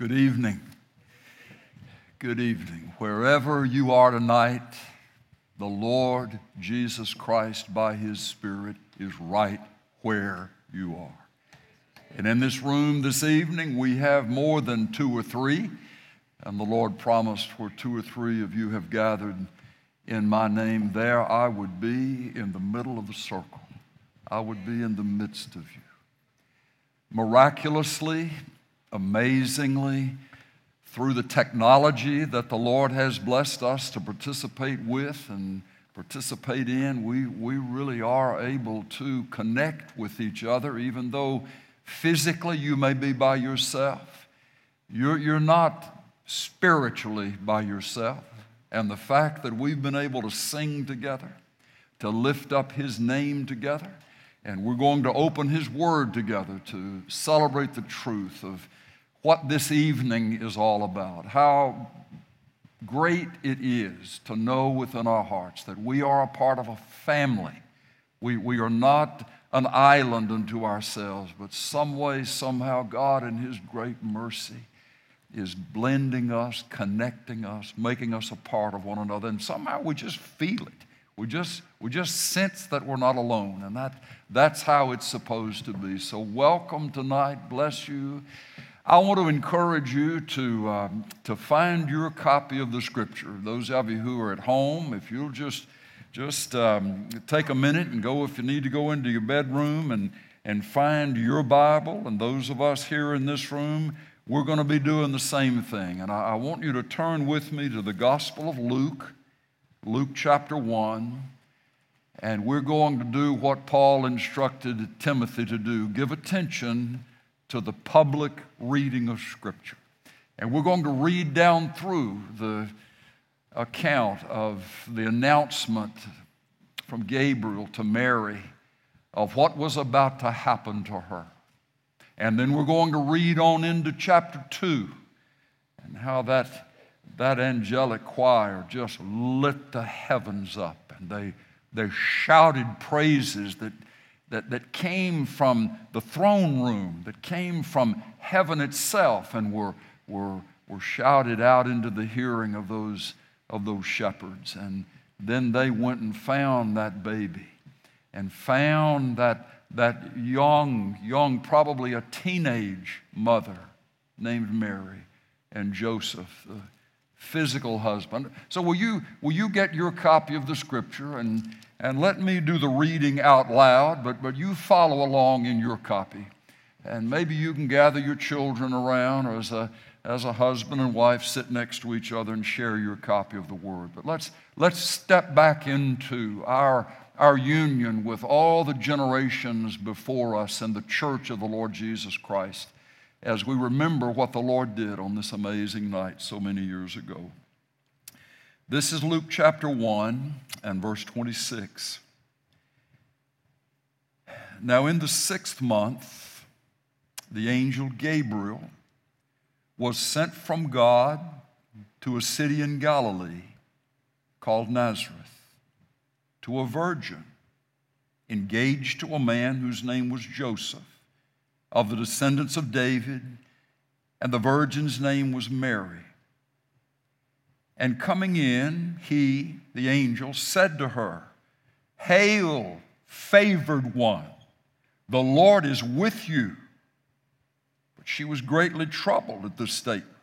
Good evening. Good evening. Wherever you are tonight, the Lord Jesus Christ, by His Spirit, is right where you are. And in this room this evening, we have more than two or three. And the Lord promised where two or three of you have gathered in my name, there I would be in the middle of the circle. I would be in the midst of you. Miraculously, amazingly, through the technology that the Lord has blessed us to participate with and participate in, we, we really are able to connect with each other, even though physically you may be by yourself. You're, you're not spiritually by yourself. And the fact that we've been able to sing together, to lift up His name together, and we're going to open His Word together to celebrate the truth of what this evening is all about. How great it is to know within our hearts that we are a part of a family. We, we are not an island unto ourselves, but some way, somehow, God, in His great mercy, is blending us, connecting us, making us a part of one another. And somehow we just feel it. We just, we just sense that we're not alone. And that, that's how it's supposed to be. So, welcome tonight. Bless you. I want to encourage you to, um, to find your copy of the scripture. Those of you who are at home, if you'll just, just um, take a minute and go, if you need to go into your bedroom and, and find your Bible, and those of us here in this room, we're going to be doing the same thing. And I, I want you to turn with me to the Gospel of Luke, Luke chapter 1. And we're going to do what Paul instructed Timothy to do give attention to the public reading of Scripture. And we're going to read down through the account of the announcement from Gabriel to Mary of what was about to happen to her. And then we're going to read on into chapter 2 and how that, that angelic choir just lit the heavens up and they, they shouted praises that, that, that came from the throne room, that came from heaven itself, and were, were, were shouted out into the hearing of those, of those shepherds. And then they went and found that baby and found that that young, young, probably a teenage mother named Mary and Joseph, the physical husband. So, will you, will you get your copy of the scripture and, and let me do the reading out loud, but, but you follow along in your copy. And maybe you can gather your children around or as a, as a husband and wife sit next to each other and share your copy of the word. But let's, let's step back into our our union with all the generations before us and the church of the Lord Jesus Christ as we remember what the Lord did on this amazing night so many years ago. This is Luke chapter 1 and verse 26. Now, in the sixth month, the angel Gabriel was sent from God to a city in Galilee called Nazareth to a virgin, engaged to a man whose name was Joseph, of the descendants of David, and the virgin's name was Mary. And coming in, he, the angel, said to her, Hail, favored one, the Lord is with you. But she was greatly troubled at this statement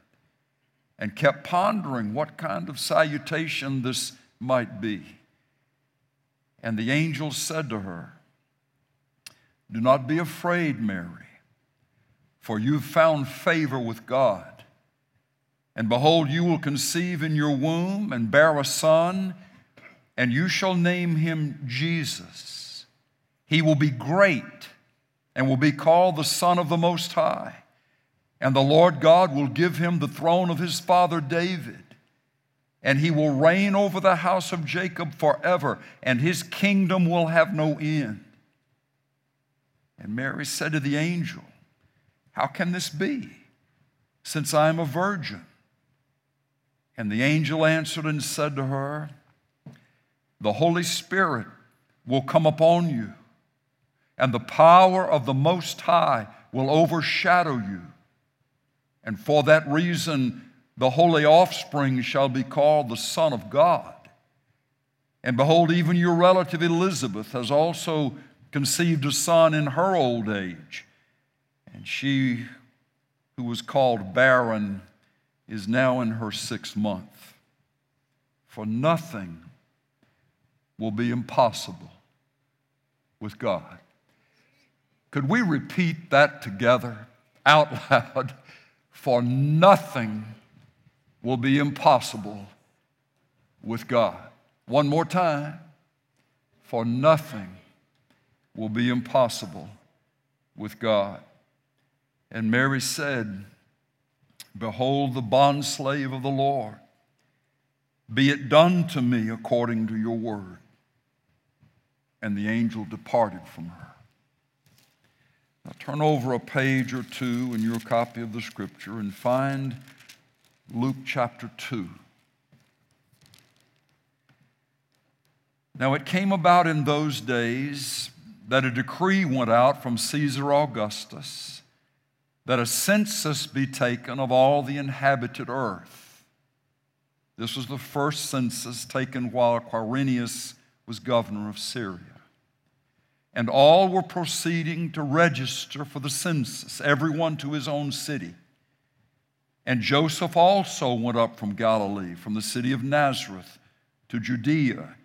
and kept pondering what kind of salutation this might be. And the angel said to her, Do not be afraid, Mary, for you've found favor with God. And behold, you will conceive in your womb and bear a son, and you shall name him Jesus. He will be great and will be called the Son of the Most High. And the Lord God will give him the throne of his father David and he will reign over the house of Jacob forever, and his kingdom will have no end. And Mary said to the angel, How can this be, since I am a virgin? And the angel answered and said to her, The Holy Spirit will come upon you, and the power of the Most High will overshadow you. And for that reason, the holy offspring shall be called the Son of God. And behold, even your relative Elizabeth has also conceived a son in her old age. And she, who was called barren, is now in her sixth month. For nothing will be impossible with God. Could we repeat that together out loud? For nothing will be impossible with God. One more time. For nothing will be impossible with God. And Mary said, Behold the bondslave of the Lord. Be it done to me according to your word. And the angel departed from her. Now turn over a page or two in your copy of the scripture and find Luke chapter 2. Now it came about in those days that a decree went out from Caesar Augustus that a census be taken of all the inhabited earth. This was the first census taken while Quirinius was governor of Syria. And all were proceeding to register for the census, everyone to his own city. And Joseph also went up from Galilee, from the city of Nazareth to Judea,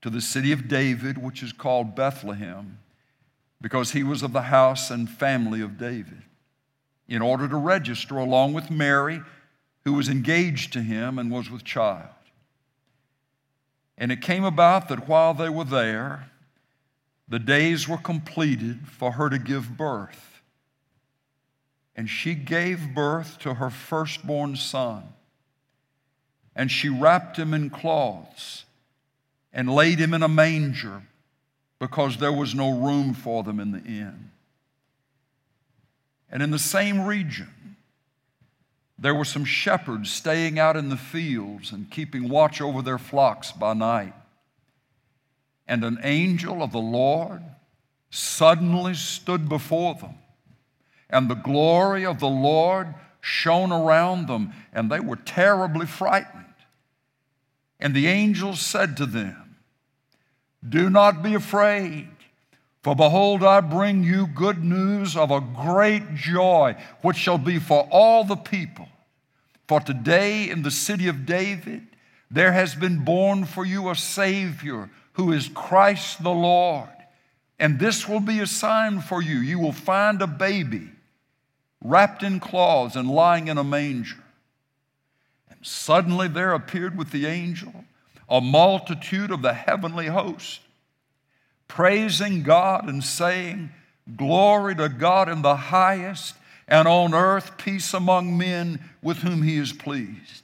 to the city of David, which is called Bethlehem, because he was of the house and family of David in order to register along with Mary, who was engaged to him and was with child. And it came about that while they were there, the days were completed for her to give birth. And she gave birth to her firstborn son. And she wrapped him in cloths and laid him in a manger because there was no room for them in the inn. And in the same region, there were some shepherds staying out in the fields and keeping watch over their flocks by night. And an angel of the Lord suddenly stood before them, and the glory of the Lord shone around them, and they were terribly frightened. And the angel said to them, Do not be afraid. For behold, I bring you good news of a great joy, which shall be for all the people. For today in the city of David, there has been born for you a Savior who is Christ the Lord. And this will be a sign for you. You will find a baby wrapped in cloths and lying in a manger. And suddenly there appeared with the angel a multitude of the heavenly host praising God and saying, Glory to God in the highest, and on earth peace among men with whom he is pleased.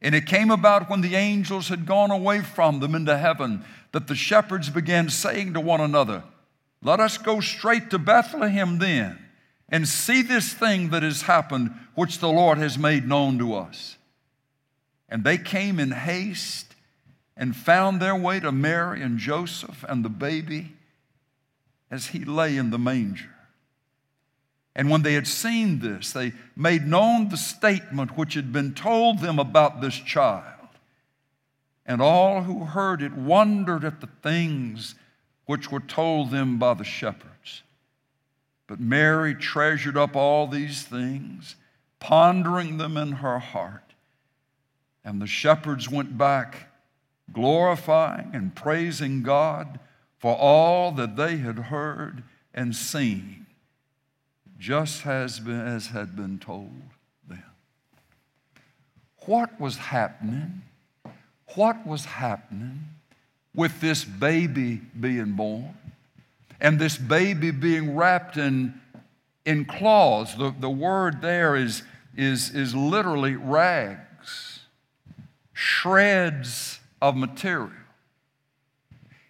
And it came about when the angels had gone away from them into heaven that the shepherds began saying to one another, Let us go straight to Bethlehem then and see this thing that has happened, which the Lord has made known to us. And they came in haste and found their way to Mary and Joseph and the baby as he lay in the manger. And when they had seen this, they made known the statement which had been told them about this child. And all who heard it wondered at the things which were told them by the shepherds. But Mary treasured up all these things, pondering them in her heart. And the shepherds went back glorifying and praising God for all that they had heard and seen, just as, been, as had been told them. What was happening? What was happening with this baby being born and this baby being wrapped in, in cloths? The, the word there is, is, is literally rags, shreds of material,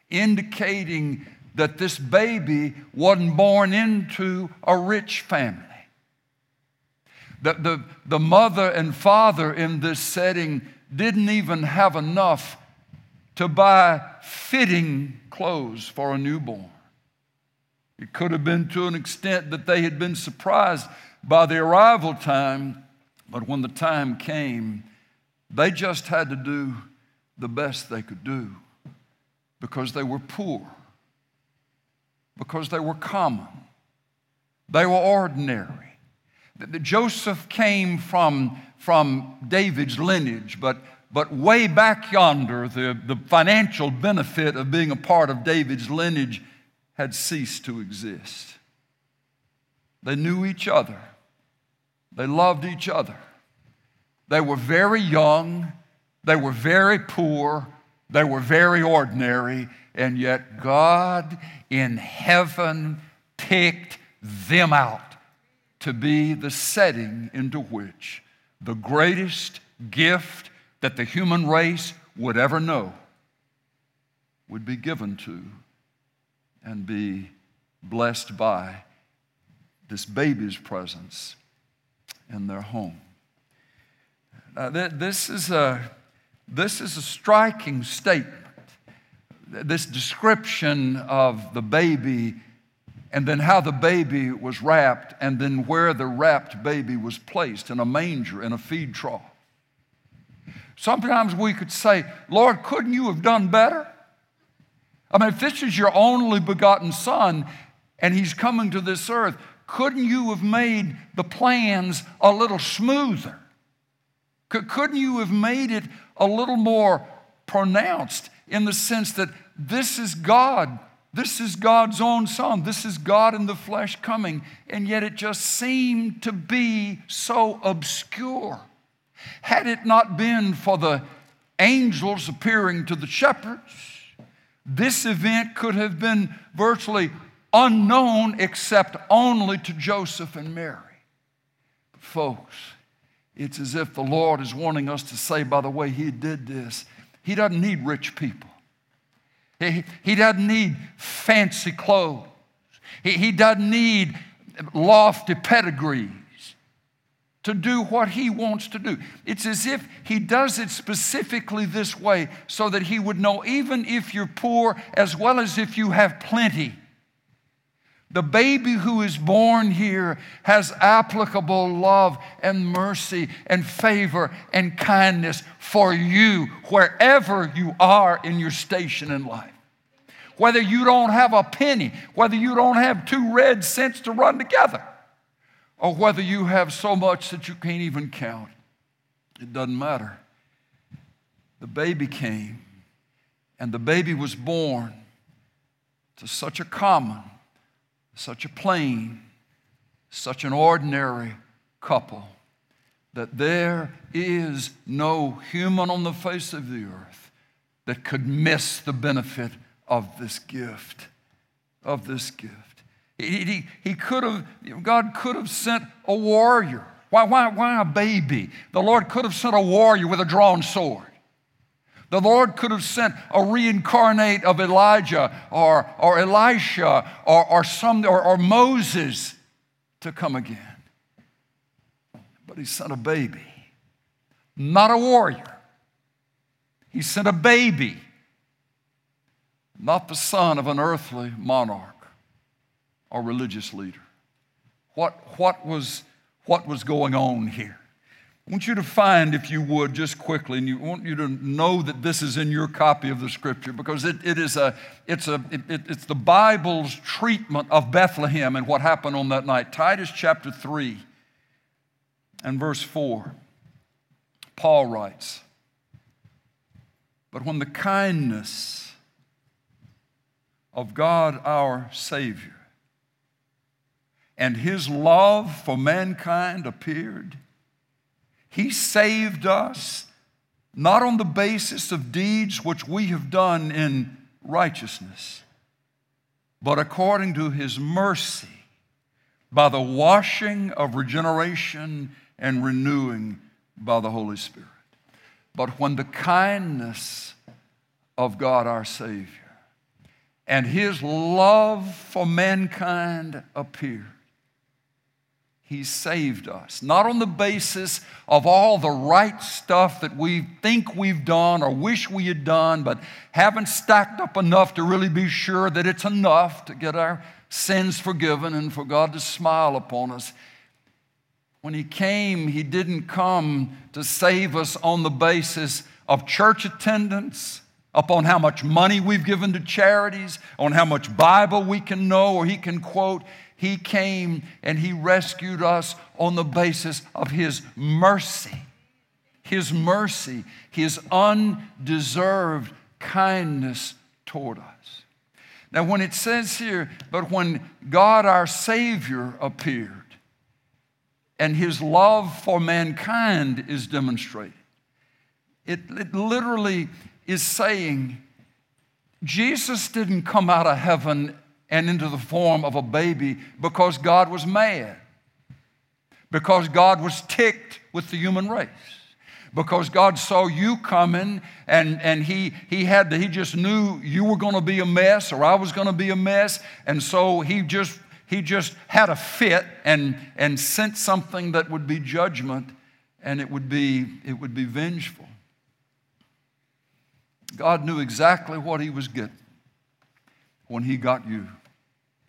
indicating that this baby wasn't born into a rich family. The, the, the mother and father in this setting didn't even have enough to buy fitting clothes for a newborn. It could have been to an extent that they had been surprised by the arrival time, but when the time came, they just had to do the best they could do because they were poor, because they were common, they were ordinary. Joseph came from, from David's lineage, but, but way back yonder, the, the financial benefit of being a part of David's lineage had ceased to exist. They knew each other, they loved each other. They were very young, they were very poor, they were very ordinary, and yet God in heaven picked them out to be the setting into which the greatest gift that the human race would ever know would be given to and be blessed by this baby's presence in their home. Th- this, is a, this is a striking statement. This description of the baby and then how the baby was wrapped, and then where the wrapped baby was placed in a manger, in a feed trough. Sometimes we could say, Lord, couldn't you have done better? I mean, if this is your only begotten son and he's coming to this earth, couldn't you have made the plans a little smoother? Couldn't you have made it a little more pronounced in the sense that this is God? This is God's own son. This is God in the flesh coming. And yet it just seemed to be so obscure. Had it not been for the angels appearing to the shepherds, this event could have been virtually unknown except only to Joseph and Mary. Folks, it's as if the Lord is wanting us to say, by the way He did this, He doesn't need rich people. He, he doesn't need fancy clothes. He, he doesn't need lofty pedigrees to do what he wants to do. It's as if he does it specifically this way so that he would know even if you're poor as well as if you have plenty the baby who is born here has applicable love and mercy and favor and kindness for you wherever you are in your station in life. Whether you don't have a penny, whether you don't have two red cents to run together, or whether you have so much that you can't even count, it doesn't matter. The baby came, and the baby was born to such a common such a plain, such an ordinary couple that there is no human on the face of the earth that could miss the benefit of this gift. Of this gift. He, he, he could have, God could have sent a warrior. Why, why, why a baby? The Lord could have sent a warrior with a drawn sword. The Lord could have sent a reincarnate of Elijah or, or Elisha or, or, some, or, or Moses to come again. But he sent a baby, not a warrior. He sent a baby, not the son of an earthly monarch or religious leader. What, what, was, what was going on here? I want you to find, if you would, just quickly, and you want you to know that this is in your copy of the scripture because it, it is a, it's, a, it, it's the Bible's treatment of Bethlehem and what happened on that night. Titus chapter 3 and verse 4. Paul writes, But when the kindness of God our Savior and his love for mankind appeared, he saved us not on the basis of deeds which we have done in righteousness, but according to His mercy by the washing of regeneration and renewing by the Holy Spirit. But when the kindness of God our Savior and His love for mankind appeared, he saved us, not on the basis of all the right stuff that we think we've done or wish we had done, but haven't stacked up enough to really be sure that it's enough to get our sins forgiven and for God to smile upon us. When He came, He didn't come to save us on the basis of church attendance, upon how much money we've given to charities, on how much Bible we can know or He can quote. He came and He rescued us on the basis of His mercy. His mercy, His undeserved kindness toward us. Now, when it says here, but when God our Savior appeared, and his love for mankind is demonstrated. It, it literally is saying Jesus didn't come out of heaven and into the form of a baby because God was mad, because God was ticked with the human race. Because God saw you coming and, and he, he, had to, he just knew you were going to be a mess or I was going to be a mess. And so he just he just had a fit and, and sent something that would be judgment and it would be, it would be vengeful. God knew exactly what he was getting when he got you.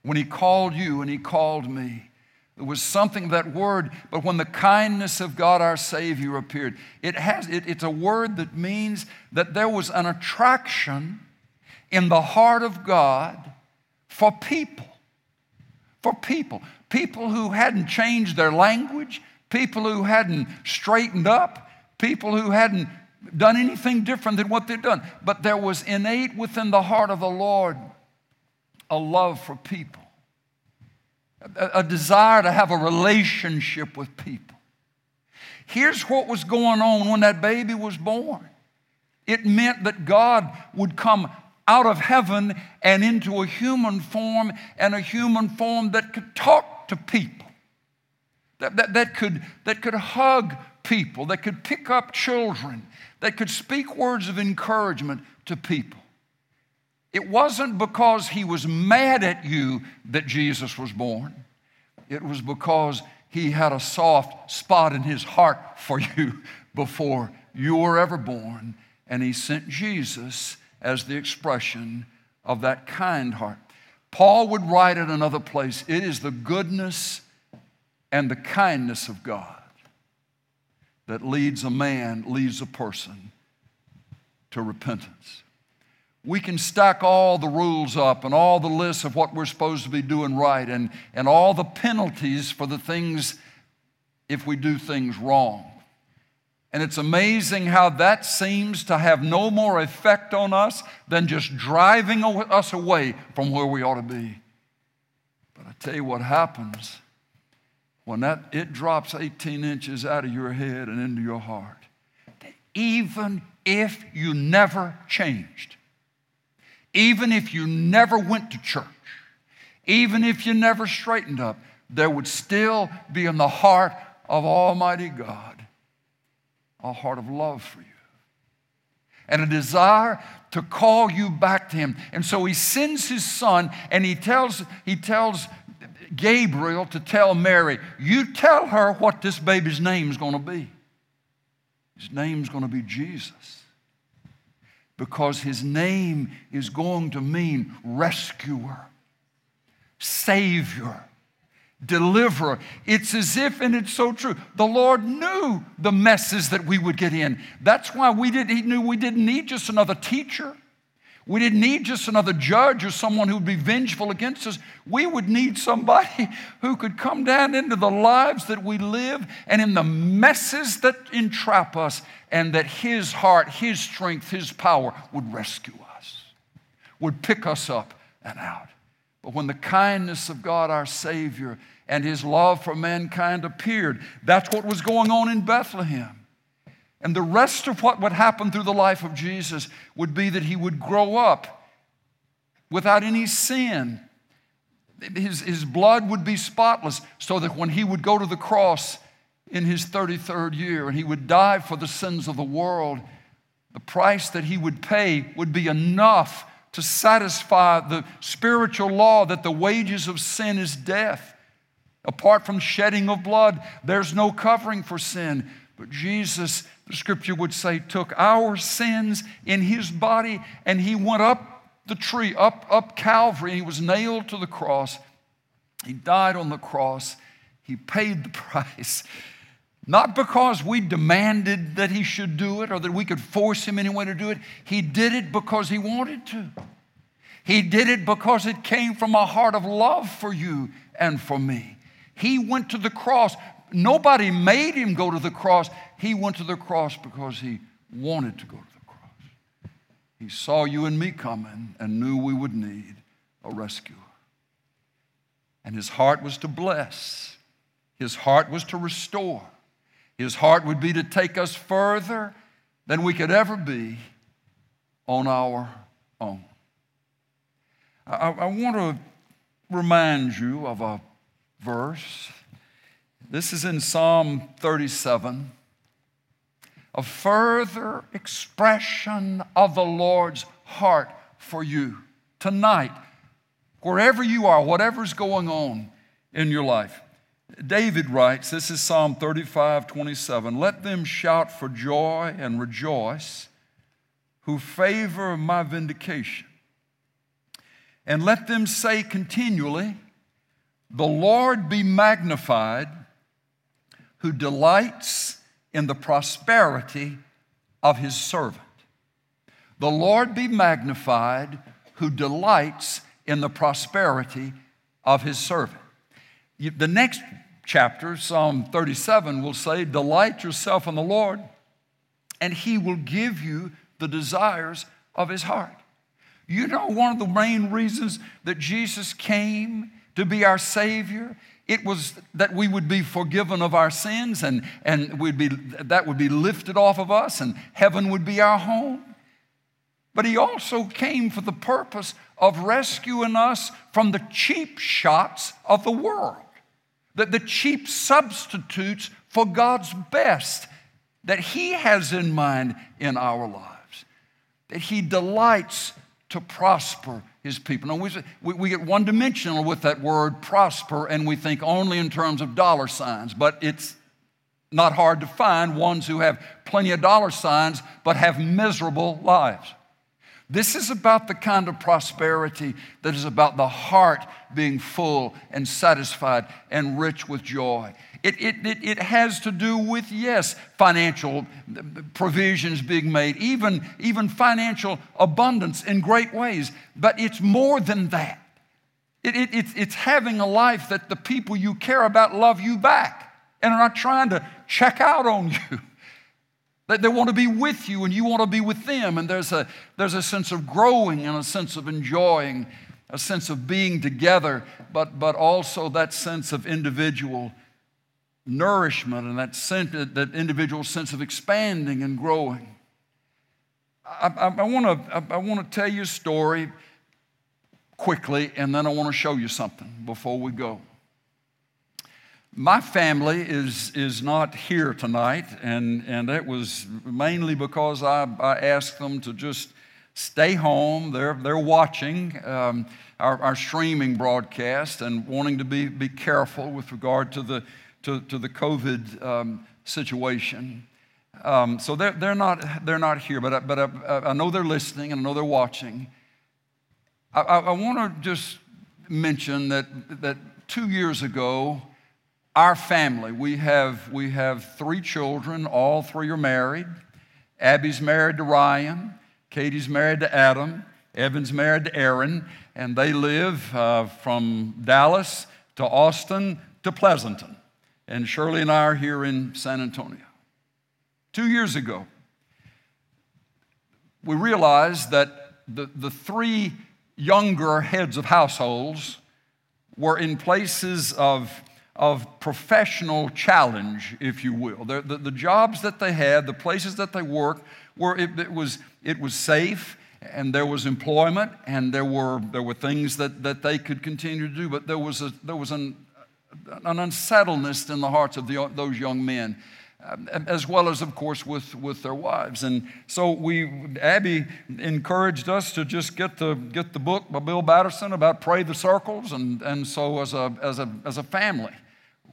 When he called you and he called me. There was something, that word, but when the kindness of God our Savior appeared, it has, it, it's a word that means that there was an attraction in the heart of God for people for people, people who hadn't changed their language, people who hadn't straightened up, people who hadn't done anything different than what they'd done. But there was innate within the heart of the Lord a love for people, a, a desire to have a relationship with people. Here's what was going on when that baby was born it meant that God would come out of heaven and into a human form and a human form that could talk to people, that, that, that, could, that could hug people, that could pick up children, that could speak words of encouragement to people. It wasn't because he was mad at you that Jesus was born. It was because he had a soft spot in his heart for you before you were ever born. And he sent Jesus as the expression of that kind heart. Paul would write in another place it is the goodness and the kindness of God that leads a man, leads a person to repentance. We can stack all the rules up and all the lists of what we're supposed to be doing right and, and all the penalties for the things if we do things wrong. And it's amazing how that seems to have no more effect on us than just driving us away from where we ought to be. But I tell you what happens when that it drops 18 inches out of your head and into your heart. That even if you never changed, even if you never went to church, even if you never straightened up, there would still be in the heart of Almighty God a heart of love for you and a desire to call you back to him. And so he sends his son and he tells, he tells Gabriel to tell Mary, You tell her what this baby's name is going to be. His name's going to be Jesus. Because his name is going to mean rescuer, savior, deliverer. It's as if, and it's so true, the Lord knew the messes that we would get in. That's why we did, He knew we didn't need just another teacher. We didn't need just another judge or someone who would be vengeful against us. We would need somebody who could come down into the lives that we live and in the messes that entrap us, and that His heart, His strength, His power would rescue us, would pick us up and out. But when the kindness of God, our Savior, and his love for mankind appeared, that's what was going on in Bethlehem. And the rest of what would happen through the life of Jesus would be that he would grow up without any sin. His, his blood would be spotless, so that when he would go to the cross in his 33rd year and he would die for the sins of the world, the price that he would pay would be enough to satisfy the spiritual law that the wages of sin is death. Apart from shedding of blood, there's no covering for sin. But Jesus, scripture would say, took our sins in his body and he went up the tree, up, up Calvary. He was nailed to the cross. He died on the cross. He paid the price. Not because we demanded that he should do it or that we could force him anyway to do it. He did it because he wanted to. He did it because it came from a heart of love for you and for me. He went to the cross. Nobody made him go to the cross. He went to the cross because he wanted to go to the cross. He saw you and me coming and knew we would need a rescuer. And his heart was to bless, his heart was to restore. His heart would be to take us further than we could ever be on our own. I, I want to remind you of a verse. This is in Psalm 37, a further expression of the Lord's heart for you tonight, wherever you are, whatever's going on in your life. David writes, this is Psalm 35 27, let them shout for joy and rejoice who favor my vindication. And let them say continually, The Lord be magnified, who delights in the prosperity of his servant. The Lord be magnified, who delights in the prosperity of his servant. The next chapter, Psalm 37, will say, Delight yourself in the Lord, and he will give you the desires of his heart. You know, one of the main reasons that Jesus came to be our Savior, it was that we would be forgiven of our sins and, and we'd be, that would be lifted off of us and heaven would be our home. But He also came for the purpose of rescuing us from the cheap shots of the world that the cheap substitutes for God's best that He has in mind in our lives, that He delights to prosper His people. Now, we, we get one dimensional with that word prosper, and we think only in terms of dollar signs, but it's not hard to find ones who have plenty of dollar signs but have miserable lives. This is about the kind of prosperity that is about the heart being full and satisfied and rich with joy. It, it, it, it, has to do with, yes, financial provisions being made, even, even financial abundance in great ways, but it's more than that. It, it, it's, it's having a life that the people you care about love you back and are not trying to check out on you. That they want to be with you and you want to be with them. And there's a, there's a sense of growing and a sense of enjoying, a sense of being together, but, but also that sense of individual nourishment and that, sense, that individual sense of expanding and growing. I, I, I want to I, I want to tell you a story quickly, and then I want to show you something before we go. My family is, is not here tonight, and, and that was mainly because I, I asked them to just stay home. They're, they're watching um, our, our streaming broadcast and wanting to be, be careful with regard to the, to, to the COVID um, situation. Um, so they're, they're, not, they're not here, but, I, but I, I know they're listening and I know they're watching. I, I, want to just mention that, that two years ago, our family, we have, we have three children, all three are married. Abby's married to Ryan, Katie's married to Adam, Evan's married to Aaron, and they live uh, from Dallas to Austin to Pleasanton. And Shirley and I are here in San Antonio. Two years ago, we realized that the, the three younger heads of households were in places of of professional challenge, if you will. The, the, the, jobs that they had, the places that they worked, were it, it, was, it was safe and there was employment and there were, there were things that, that they could continue to do, but there was, a, there was an, an unsettledness in the hearts of the, those young men. Um, as well as, of course, with, with their wives. And so we, Abby encouraged us to just get the, get the book by Bill Batterson about Pray the Circles. And, and so as a, as, a, as a family,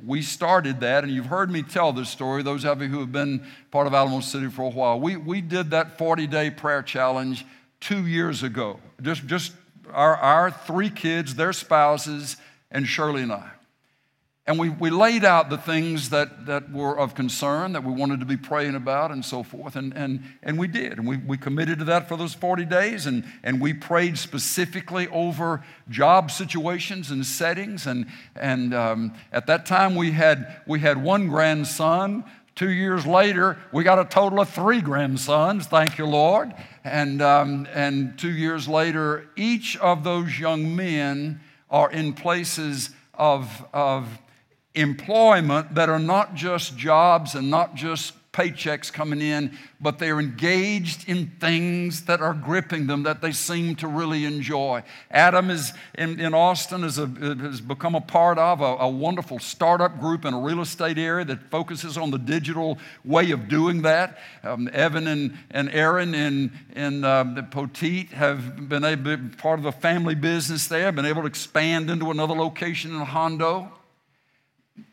we started that, and you've heard me tell this story, those of you who have been part of Alamo City for a while. We, we did that 40 day prayer challenge two years ago. Just, just our, our three kids, their spouses, and Shirley and I. And we, we laid out the things that, that were of concern that we wanted to be praying about and so forth. And, and, and we did. And we, we committed to that for those 40 days. And, and we prayed specifically over job situations and settings. And, and um, at that time, we had, we had one grandson. Two years later, we got a total of three grandsons. Thank you, Lord. And, um, and two years later, each of those young men are in places of, of employment that are not just jobs and not just paychecks coming in, but they're engaged in things that are gripping them that they seem to really enjoy. Adam is in, in Austin is a, has become a part of a, a, wonderful startup group in a real estate area that focuses on the digital way of doing that. Um, Evan and, and Aaron in, in the Poteet have been able, part of the family business there, been able to expand into another location in Hondo.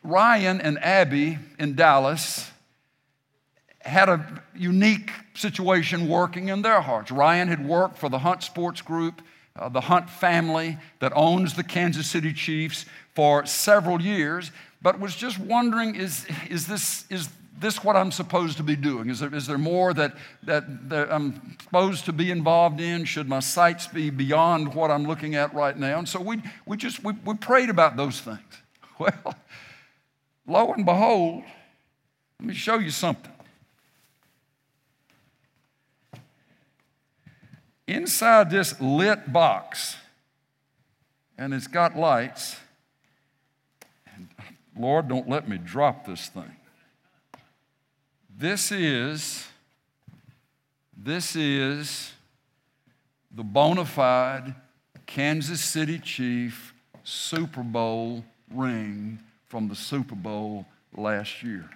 Ryan and Abby in Dallas had a unique situation working in their hearts. Ryan had worked for the Hunt Sports Group, uh, the Hunt family that owns the Kansas City Chiefs for several years, but was just wondering is, is, this, is this what I'm supposed to be doing? Is there, is there more that, that, that I'm supposed to be involved in? Should my sights be beyond what I'm looking at right now? And so we, we just we, we prayed about those things. Well, Lo and behold, let me show you something. Inside this lit box, and it's got lights, and Lord, don't let me drop this thing. This is, this is the bona fide Kansas City Chief Super Bowl ring from the Super Bowl last year.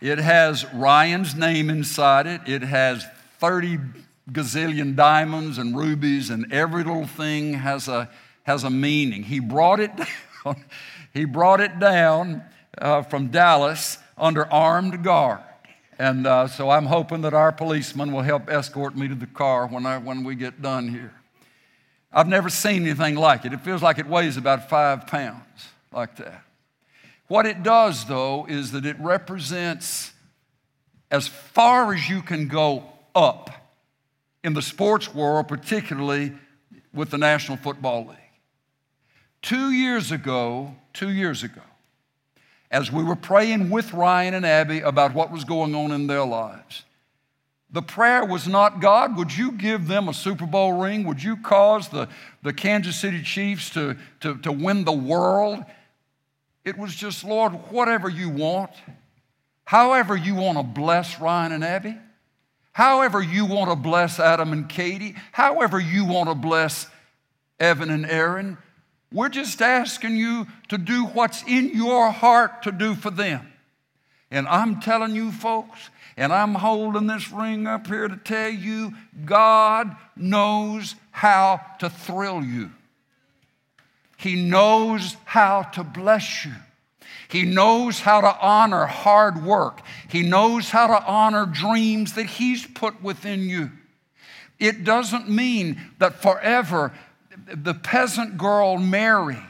It has Ryan's name inside it. It has 30 gazillion diamonds and rubies, and every little thing has a, has a meaning. He brought it down, he brought it down uh, from Dallas under armed guard. And uh, so I'm hoping that our policeman will help escort me to the car when, I, when we get done here. I've never seen anything like it. It feels like it weighs about five pounds, like that. What it does, though, is that it represents as far as you can go up in the sports world, particularly with the National Football League. Two years ago, two years ago, as we were praying with Ryan and Abby about what was going on in their lives, the prayer was not, God, would you give them a Super Bowl ring? Would you cause the, the Kansas City Chiefs to, to, to win the world? It was just, Lord, whatever you want, however you want to bless Ryan and Abby, however you want to bless Adam and Katie, however you want to bless Evan and Aaron, we're just asking you to do what's in your heart to do for them. And I'm telling you, folks, and I'm holding this ring up here to tell you God knows how to thrill you. He knows how to bless you. He knows how to honor hard work. He knows how to honor dreams that He's put within you. It doesn't mean that forever the peasant girl Mary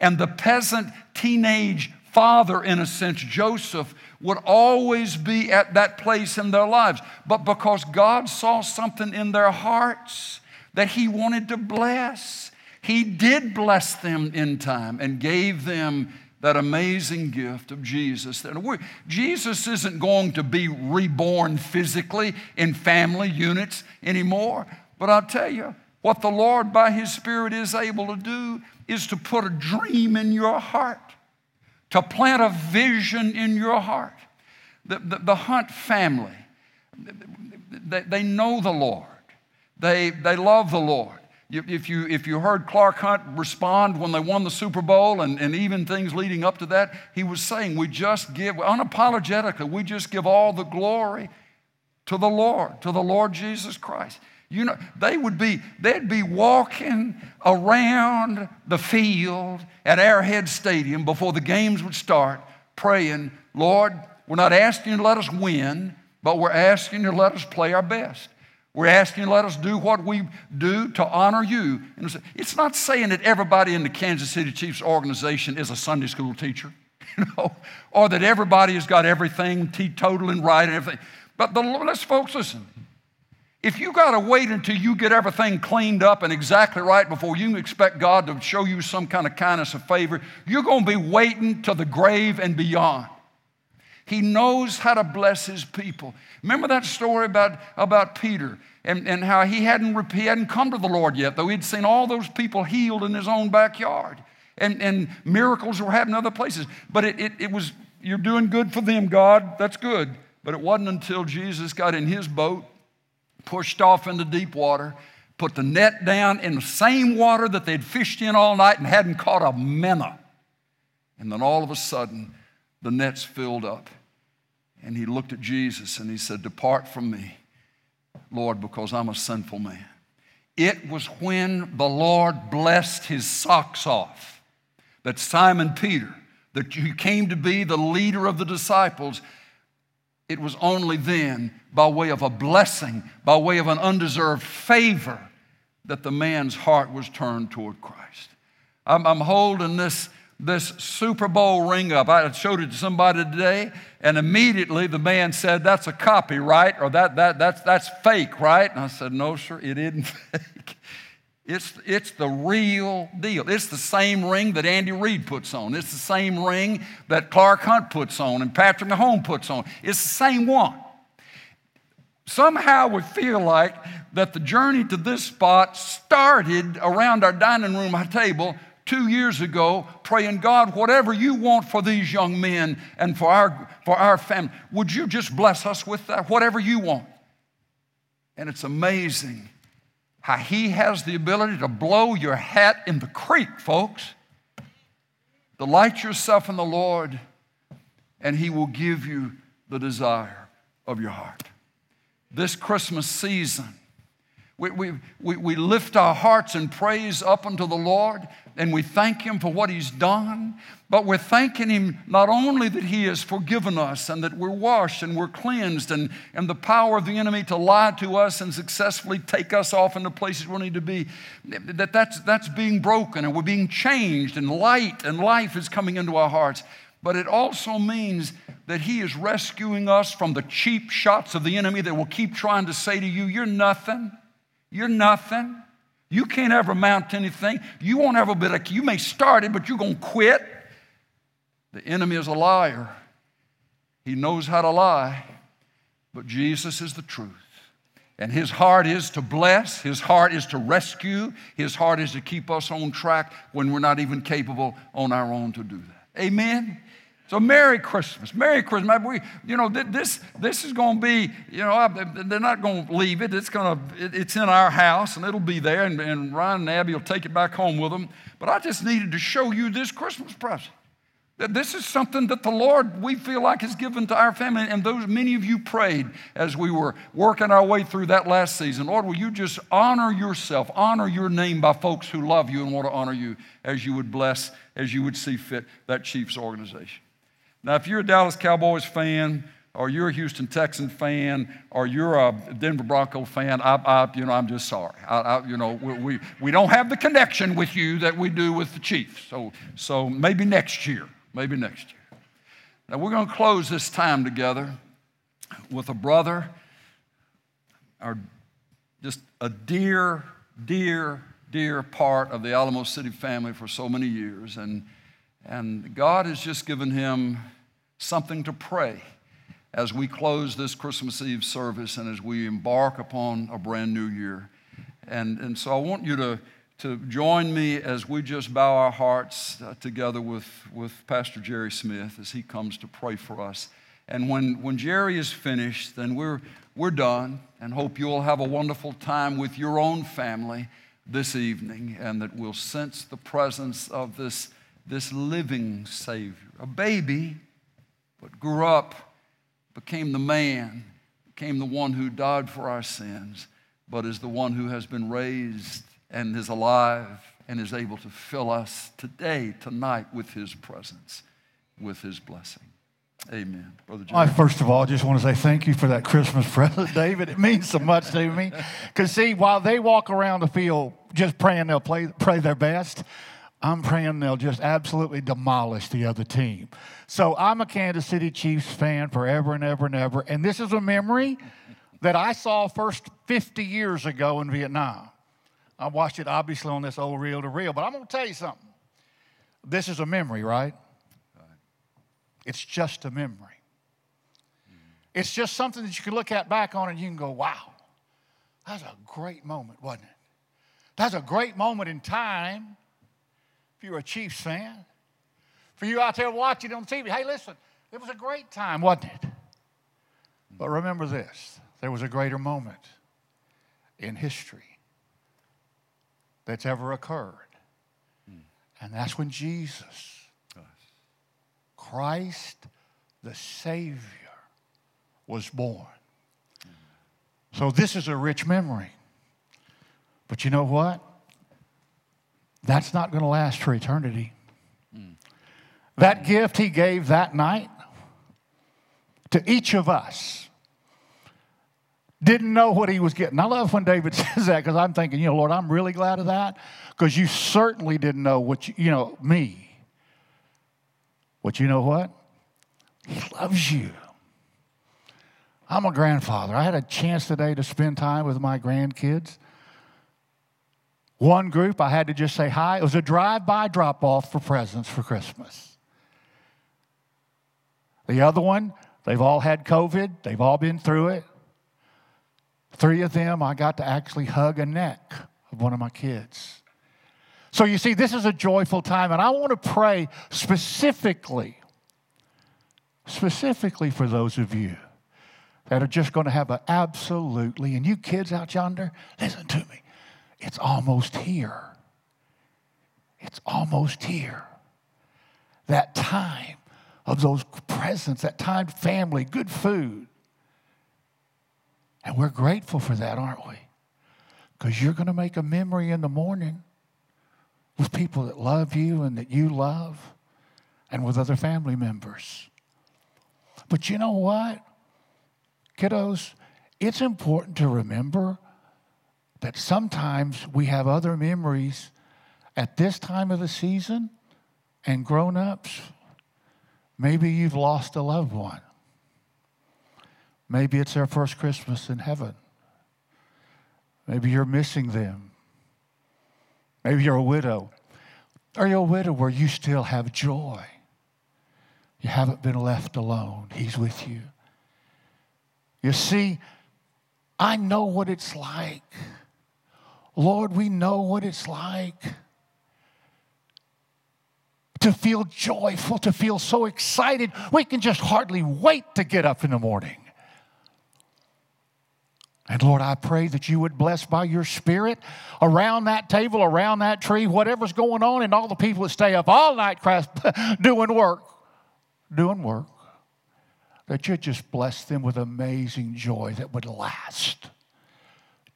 and the peasant teenage father, in a sense, Joseph, would always be at that place in their lives. But because God saw something in their hearts that He wanted to bless, He did bless them in time and gave them that amazing gift of Jesus. Jesus isn't going to be reborn physically in family units anymore. But I'll tell you, what the Lord by His Spirit is able to do is to put a dream in your heart to plant a vision in your heart. The, the, the Hunt family, they, they know the Lord, they, they love the Lord. If you, if you heard Clark Hunt respond when they won the Super Bowl and, and even things leading up to that, he was saying, We just give, unapologetically, we just give all the glory to the Lord, to the Lord Jesus Christ. You know, they would be, they'd be walking around the field at Arrowhead Stadium before the games would start, praying, Lord, we're not asking you to let us win, but we're asking you to let us play our best. We're asking you to let us do what we do to honor you. And It's not saying that everybody in the Kansas City Chiefs organization is a Sunday school teacher, you know, or that everybody has got everything teetotal and right and everything. But the, let's folks listen. If you got to wait until you get everything cleaned up and exactly right before you expect God to show you some kind of kindness or favor, you're going to be waiting to the grave and beyond. He knows how to bless his people. Remember that story about, about Peter and, and how he hadn't, he hadn't come to the Lord yet, though he'd seen all those people healed in his own backyard. And, and miracles were happening other places. But it, it, it was, you're doing good for them, God. That's good. But it wasn't until Jesus got in his boat, pushed off into deep water, put the net down in the same water that they'd fished in all night and hadn't caught a minnow. And then all of a sudden, the nets filled up. And he looked at Jesus and he said, Depart from me, Lord, because I'm a sinful man. It was when the Lord blessed his socks off that Simon Peter, that he came to be the leader of the disciples, it was only then, by way of a blessing, by way of an undeserved favor, that the man's heart was turned toward Christ. I'm, I'm holding this this Super Bowl ring up. I showed it to somebody today, and immediately the man said, That's a copyright. Or that, that, that's, that's fake, right? And I said, No, sir, it isn't fake. It's, it's the real deal. It's the same ring that Andy Reid puts on. It's the same ring that Clark Hunt puts on and Patrick Mahomes puts on. It's the same one. Somehow we feel like that the journey to this spot started around our dining room table two years ago praying, God, whatever you want for these young men and for our, for our family, would you just bless us with that? Whatever you want. And it's amazing how He has the ability to blow your hat in the creek, folks. Delight yourself in the Lord, and He will give you the desire of your heart. This Christmas season, we, we, we, we lift our hearts in praise up unto the Lord and we thank Him for what He's done, but we're thanking Him not only that He has forgiven us and that we're washed and we're cleansed, and, and the power of the enemy to lie to us and successfully take us off into places we need to be, that that's, that's being broken and we're being changed, and light and life is coming into our hearts. But it also means that He is rescuing us from the cheap shots of the enemy that will keep trying to say to you, You're nothing. You're nothing. You can't ever amount to anything. You won't ever be like, you may start it, but you're going to quit. The enemy is a liar. He knows how to lie, but Jesus is the truth. And his heart is to bless, his heart is to rescue, his heart is to keep us on track when we're not even capable on our own to do that. Amen? So Merry Christmas, Merry Christmas. We, you know, this this is going to be, you know, they're not going to leave it. It's going to, it's in our house and it'll be there, and, and Ryan and Abby will take it back home with them. But I just needed to show you this Christmas present. That this is something that the Lord we feel like has given to our family, and those many of you prayed as we were working our way through that last season. Lord, will you just honor yourself, honor your name by folks who love you and want to honor you as you would bless, as you would see fit that Chiefs organization. Now, if you're a Dallas Cowboys fan, or you're a Houston Texan fan, or you're a Denver Bronco fan, I, I you know, I'm just sorry. I, I, you know, we, we, we don't have the connection with you that we do with the Chiefs. So, so maybe next year, maybe next year. Now, we're going to close this time together with a brother, our, just a dear, dear, dear part of the Alamo City family for so many years. And, and God has just given him something to pray as we close this Christmas Eve service and as we embark upon a brand new year. And, and so I want you to, to join me as we just bow our hearts uh, together with, with Pastor Jerry Smith as he comes to pray for us. And when, when Jerry is finished, then we're, we're done and hope you'll have a wonderful time with your own family this evening and that we'll sense the presence of this, this living Savior, a baby but grew up, became the man, became the one who died for our sins, but is the one who has been raised and is alive and is able to fill us today, tonight, with his presence, with his blessing. Amen. Brother I first of all just want to say thank you for that Christmas present, David. It means so much to me. Because, see, while they walk around the field just praying they'll play, pray their best, I'm praying they'll just absolutely demolish the other team. So I'm a Kansas City Chiefs fan forever and ever and ever. And this is a memory that I saw first 50 years ago in Vietnam. I watched it obviously on this old reel to reel, but I'm going to tell you something. This is a memory, right? It's just a memory. It's just something that you can look at back on and you can go, wow, that's a great moment, wasn't it? That's a great moment in time you're a Chiefs fan. For you out there watching on TV, hey, listen, it was a great time, wasn't it? But remember this there was a greater moment in history that's ever occurred. And that's when Jesus, Christ the Savior, was born. So this is a rich memory. But you know what? That's not going to last for eternity. Mm. That gift he gave that night to each of us didn't know what he was getting. I love when David says that because I'm thinking, you know, Lord, I'm really glad of that because you certainly didn't know what you, you know, me. But you know what? He loves you. I'm a grandfather. I had a chance today to spend time with my grandkids. One group, I had to just say hi. It was a drive by drop off for presents for Christmas. The other one, they've all had COVID, they've all been through it. Three of them, I got to actually hug a neck of one of my kids. So you see, this is a joyful time, and I want to pray specifically, specifically for those of you that are just going to have an absolutely, and you kids out yonder, listen to me, it's almost here. It's almost here. That time of those presents, that time, family, good food. And we're grateful for that, aren't we? Because you're going to make a memory in the morning with people that love you and that you love and with other family members. But you know what, kiddos? It's important to remember that sometimes we have other memories at this time of the season and grown ups. Maybe you've lost a loved one. Maybe it's their first Christmas in heaven. Maybe you're missing them. Maybe you're a widow. Are you a widow where you still have joy? You haven't been left alone. He's with you. You see, I know what it's like. Lord, we know what it's like to feel joyful, to feel so excited. We can just hardly wait to get up in the morning. And Lord, I pray that you would bless by your Spirit around that table, around that tree, whatever's going on, and all the people that stay up all night doing work, doing work, that you'd just bless them with amazing joy that would last,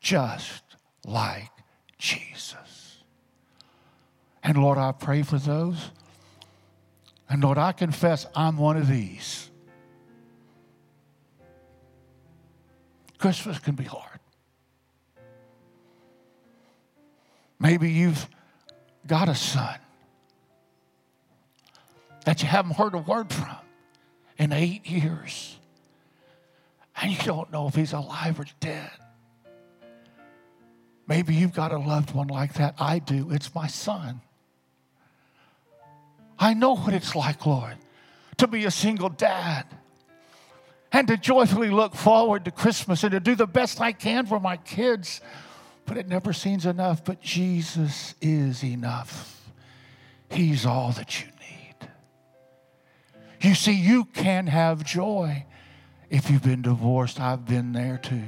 just like Jesus. And Lord, I pray for those. And Lord, I confess I'm one of these. Christmas can be hard. Maybe you've got a son that you haven't heard a word from in eight years, and you don't know if he's alive or dead. Maybe you've got a loved one like that. I do. It's my son. I know what it's like, Lord, to be a single dad and to joyfully look forward to Christmas and to do the best I can for my kids. But it never seems enough. But Jesus is enough. He's all that you need. You see, you can have joy if you've been divorced. I've been there too.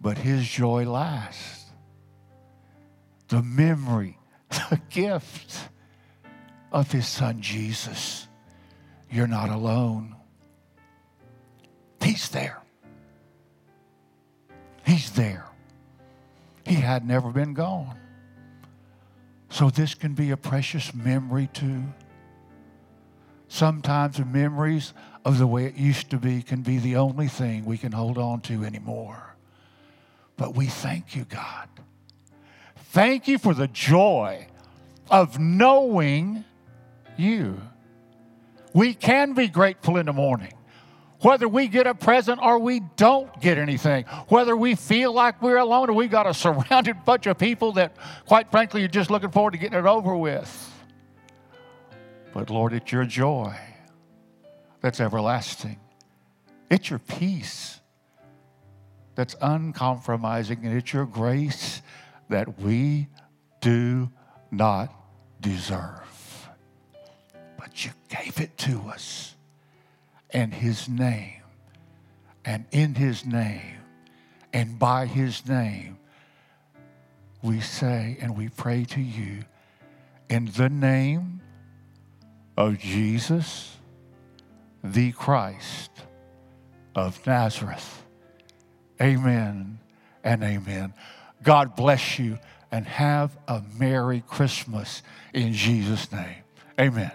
But His joy lasts. The memory, the gift of His Son Jesus. You're not alone. He's there. He's there. He had never been gone. So this can be a precious memory too. Sometimes the memories of the way it used to be can be the only thing we can hold on to anymore. But we thank you, God. Thank you for the joy of knowing you. We can be grateful in the morning. Whether we get a present or we don't get anything, whether we feel like we're alone or we've got a surrounded bunch of people that, quite frankly, you're just looking forward to getting it over with. But Lord, it's your joy that's everlasting, it's your peace that's uncompromising, and it's your grace that we do not deserve. But you gave it to us. And His name, and in His name, and by His name, we say and we pray to you in the name of Jesus, the Christ of Nazareth. Amen and amen. God bless you and have a Merry Christmas in Jesus' name. Amen.